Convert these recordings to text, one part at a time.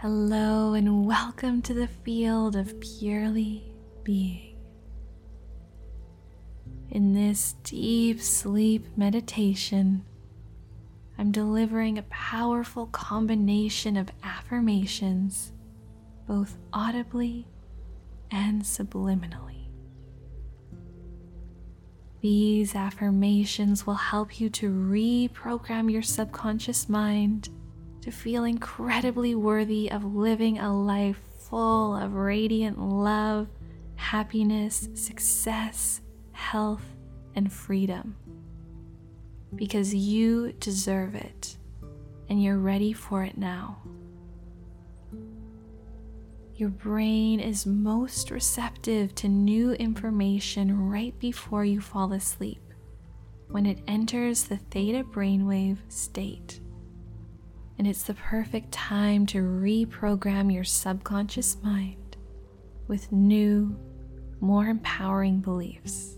Hello, and welcome to the field of purely being. In this deep sleep meditation, I'm delivering a powerful combination of affirmations, both audibly and subliminally. These affirmations will help you to reprogram your subconscious mind to feel incredibly worthy of living a life full of radiant love, happiness, success, health, and freedom. Because you deserve it and you're ready for it now. Your brain is most receptive to new information right before you fall asleep when it enters the theta brainwave state and it's the perfect time to reprogram your subconscious mind with new, more empowering beliefs.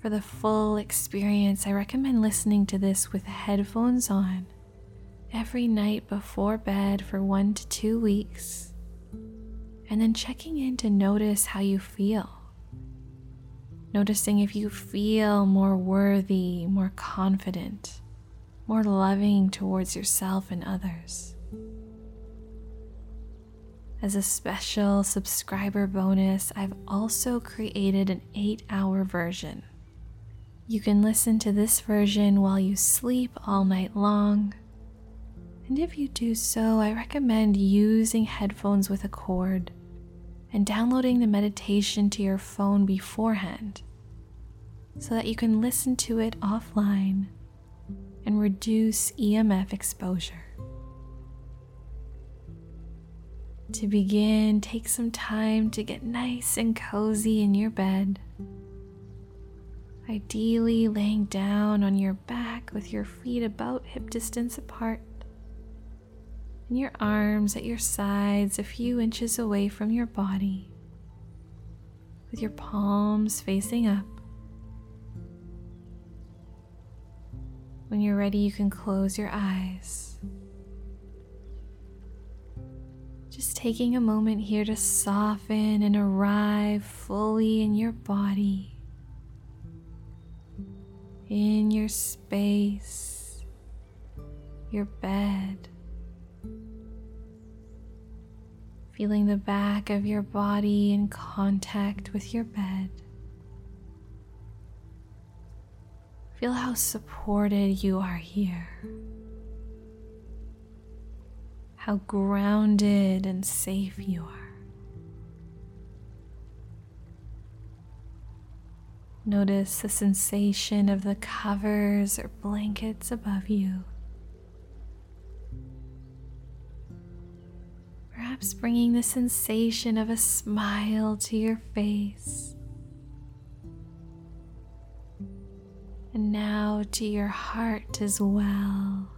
For the full experience, I recommend listening to this with headphones on every night before bed for one to two weeks, and then checking in to notice how you feel. Noticing if you feel more worthy, more confident more loving towards yourself and others. As a special subscriber bonus, I've also created an 8 hour version. You can listen to this version while you sleep all night long. And if you do so, I recommend using headphones with a cord and downloading the meditation to your phone beforehand so that you can listen to it offline and reduce EMF exposure. To begin, take some time to get nice and cozy in your bed. Ideally, laying down on your back with your feet about hip distance apart and your arms at your sides a few inches away from your body, with your palms facing up. When you're ready, you can close your eyes. Just taking a moment here to soften and arrive fully in your body, in your space, your bed. Feeling the back of your body in contact with your bed. Feel how supported you are here. How grounded and safe you are. Notice the sensation of the covers or blankets above you. Perhaps bringing the sensation of a smile to your face. And now to your heart as well.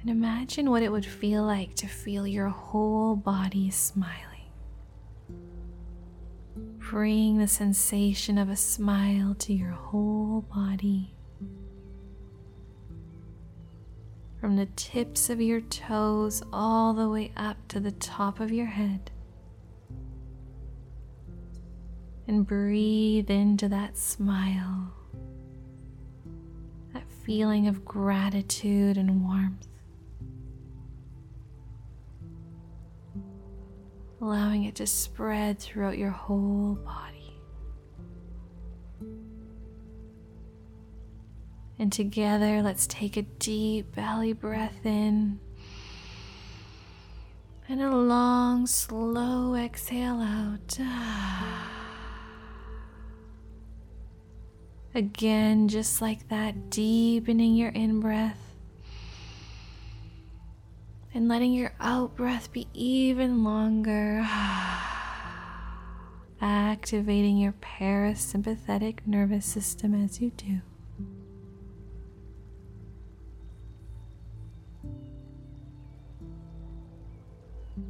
And imagine what it would feel like to feel your whole body smiling. Bring the sensation of a smile to your whole body. From the tips of your toes all the way up to the top of your head. And breathe into that smile, that feeling of gratitude and warmth. Allowing it to spread throughout your whole body. And together, let's take a deep belly breath in and a long, slow exhale out. Ah. Again, just like that, deepening your in breath and letting your out breath be even longer. Activating your parasympathetic nervous system as you do.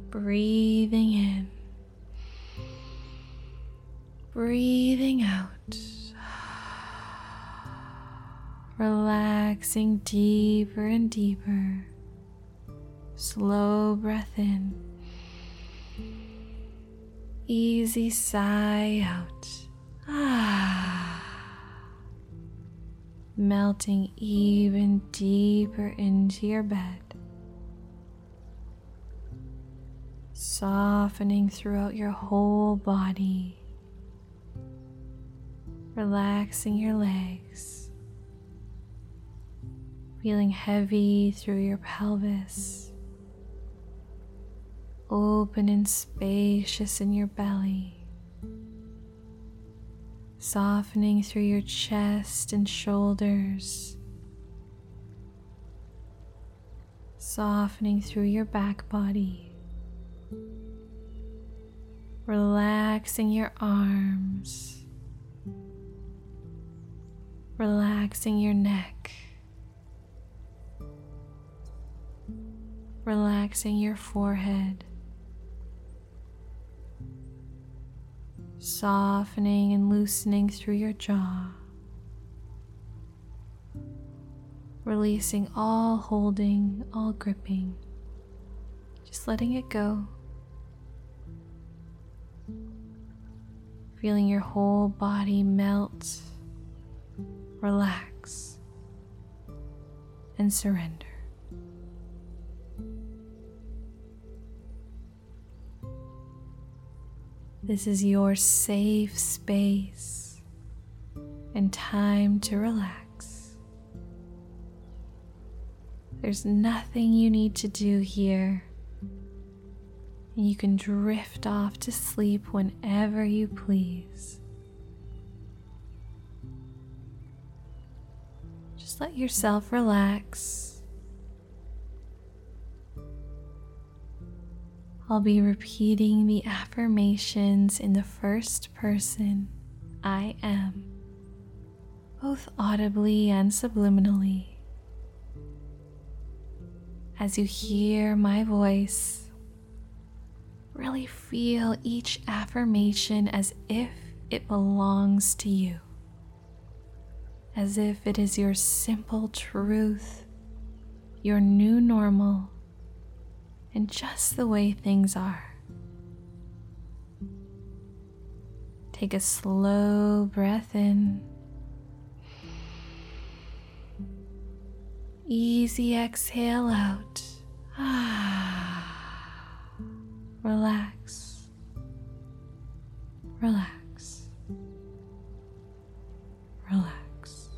Breathing in, breathing out relaxing deeper and deeper. Slow breath in, easy sigh out. Ah. Melting even deeper into your bed. Softening throughout your whole body relaxing your legs, feeling heavy through your pelvis, open and spacious in your belly, softening through your chest and shoulders. Softening through your back body, relaxing your arms, relaxing your neck, relaxing your forehead, softening and loosening through your jaw, releasing all holding, all gripping, just letting it go. Feeling your whole body melt relax, and surrender. This is your safe space and time to relax. There's nothing you need to do here, and you can drift off to sleep whenever you please. Just let yourself relax. I'll be repeating the affirmations in the first person I am, both audibly and subliminally. As you hear my voice, really feel each affirmation as if it belongs to you as if it is your simple truth, your new normal, and just the way things are. Take a slow breath in. Easy exhale out. Relax. Relax. Relax.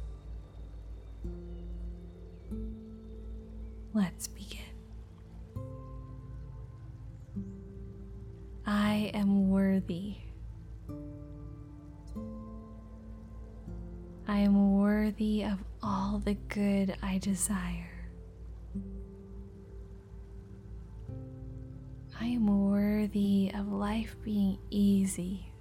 Let's I am worthy. I am worthy of all the good I desire. I am worthy of life being easy.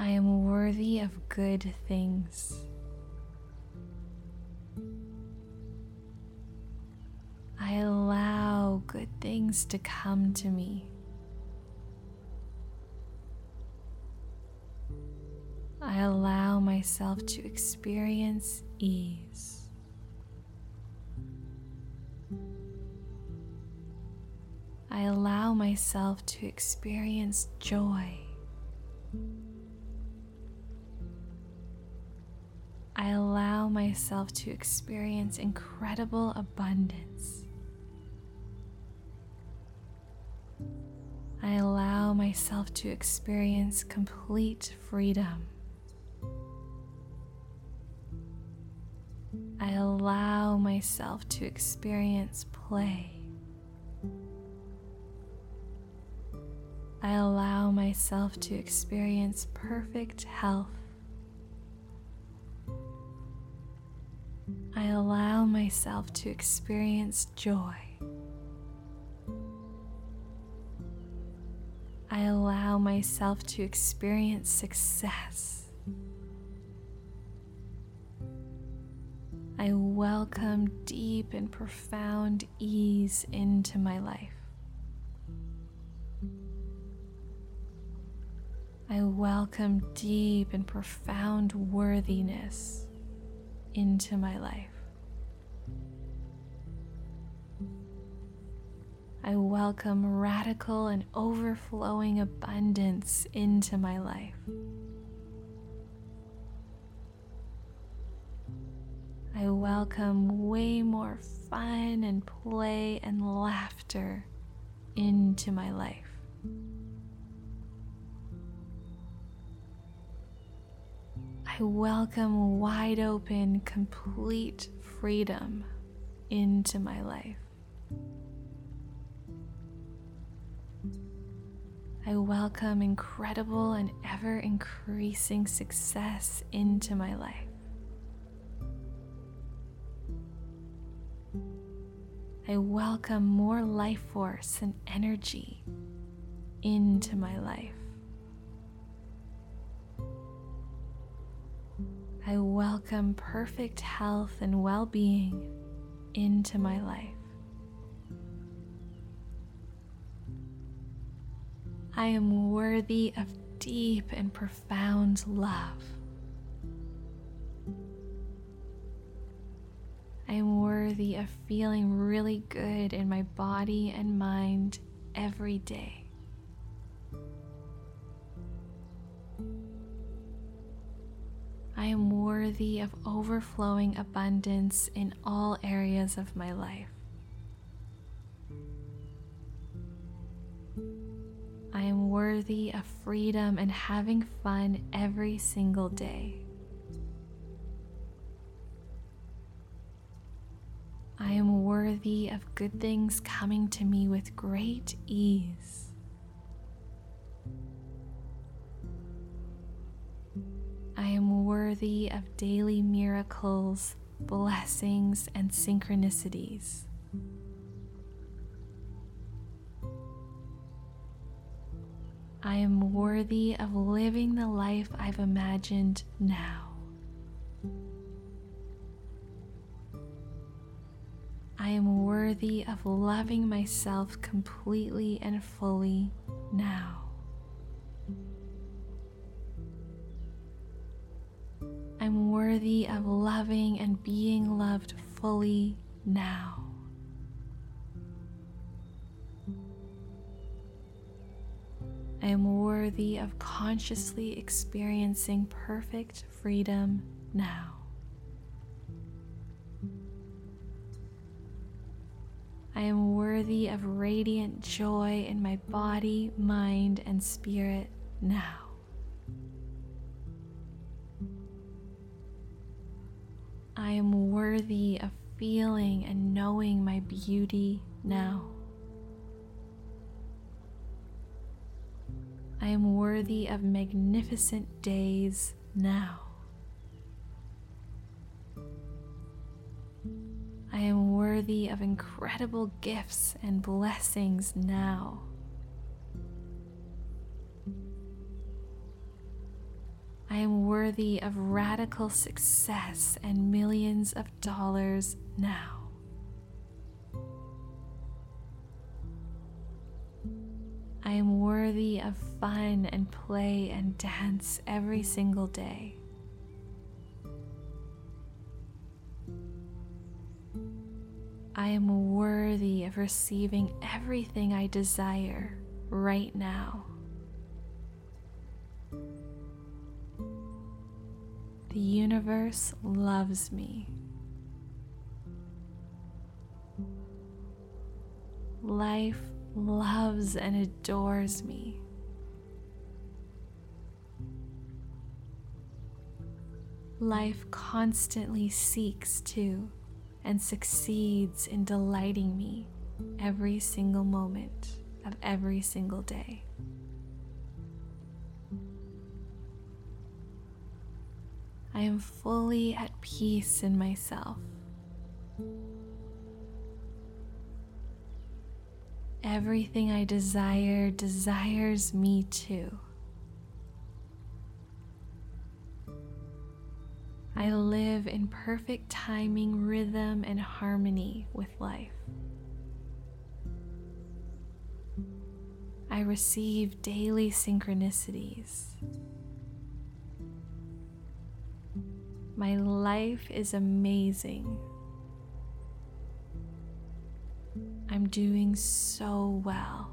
I am worthy of good things. I allow good things to come to me. I allow myself to experience ease. I allow myself to experience joy. I allow myself to experience incredible abundance. I allow myself to experience complete freedom. I allow myself to experience play. I allow myself to experience perfect health. I allow myself to experience joy. I allow myself to experience success. I welcome deep and profound ease into my life. I welcome deep and profound worthiness into my life. I welcome radical and overflowing abundance into my life. I welcome way more fun and play and laughter into my life. I welcome wide open, complete freedom into my life. I welcome incredible and ever increasing success into my life. I welcome more life force and energy into my life. I welcome perfect health and well being into my life. I am worthy of deep and profound love. I am worthy of feeling really good in my body and mind every day. I am worthy of overflowing abundance in all areas of my life. I am worthy of freedom and having fun every single day. I am worthy of good things coming to me with great ease. I am worthy of daily miracles, blessings, and synchronicities. I am worthy of living the life I've imagined now. I am worthy of loving myself completely and fully now. I'm worthy of loving and being loved fully now. I am worthy of consciously experiencing perfect freedom now. I am worthy of radiant joy in my body, mind, and spirit now. I am worthy of feeling and knowing my beauty now. I am worthy of magnificent days now. I am worthy of incredible gifts and blessings now. I am worthy of radical success and millions of dollars now. I am worthy of fun and play and dance every single day. I am worthy of receiving everything I desire right now. The universe loves me. Life loves and adores me. Life constantly seeks to and succeeds in delighting me every single moment of every single day. I am fully at peace in myself. Everything I desire desires me too. I live in perfect timing, rhythm, and harmony with life. I receive daily synchronicities. My life is amazing. I'm doing so well.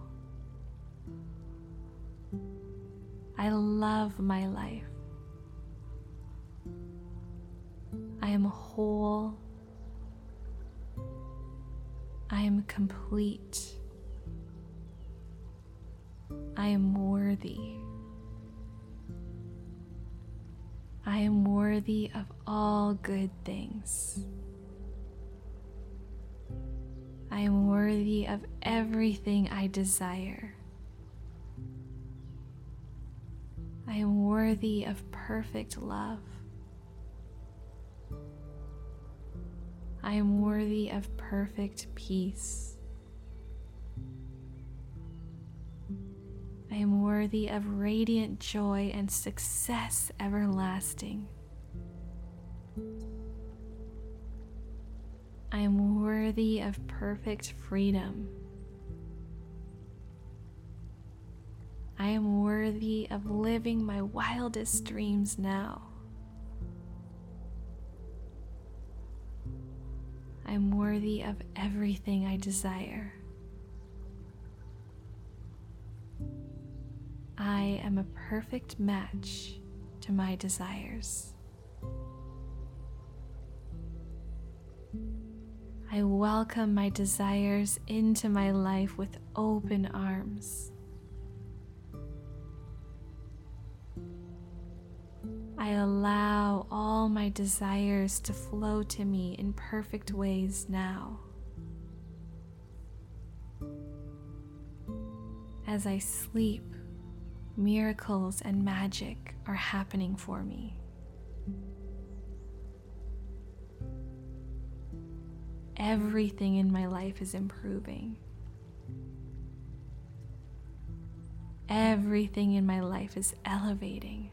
I love my life. I am whole. I am complete. I am worthy. I am worthy of all good things. I am worthy of everything I desire. I am worthy of perfect love. I am worthy of perfect peace. I am worthy of radiant joy and success everlasting. I am worthy of perfect freedom. I am worthy of living my wildest dreams now. I am worthy of everything I desire. I am a perfect match to my desires. I welcome my desires into my life with open arms. I allow all my desires to flow to me in perfect ways now. As I sleep, miracles and magic are happening for me. Everything in my life is improving. Everything in my life is elevating.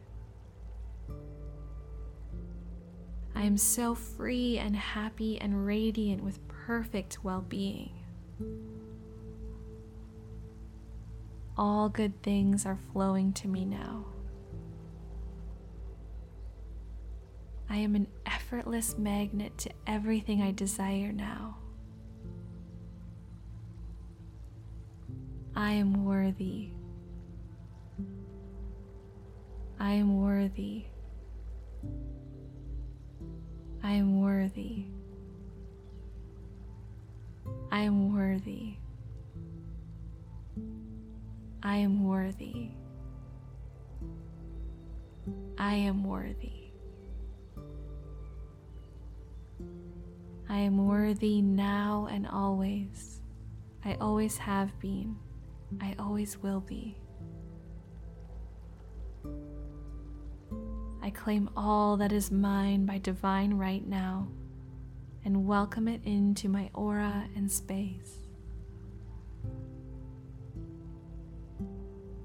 I am so free and happy and radiant with perfect well being. All good things are flowing to me now. I am an effortless magnet to everything I desire now. I am worthy. I am worthy. I am worthy. I am worthy. I am worthy. I am worthy. I am worthy now and always. I always have been. I always will be. I claim all that is mine by divine right now and welcome it into my aura and space.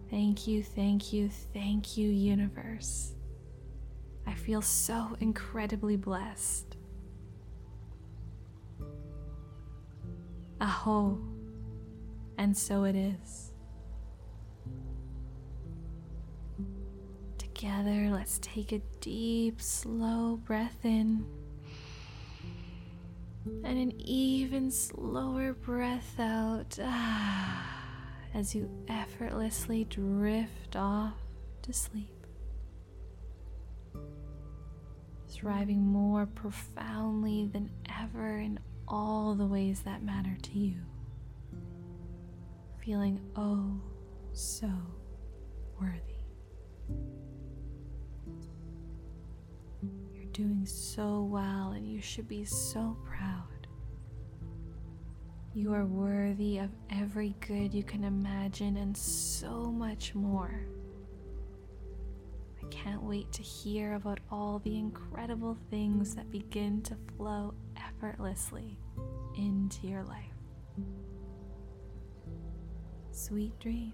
Thank you, thank you, thank you, universe. I feel so incredibly blessed. Aho, and so it is. Together, let's take a deep, slow breath in and an even slower breath out. As you effortlessly drift off to sleep, thriving more profoundly than ever in all the ways that matter to you, feeling oh so worthy. You're doing so well, and you should be so proud. You are worthy of every good you can imagine and so much more. I can't wait to hear about all the incredible things that begin to flow effortlessly into your life. Sweet dreams.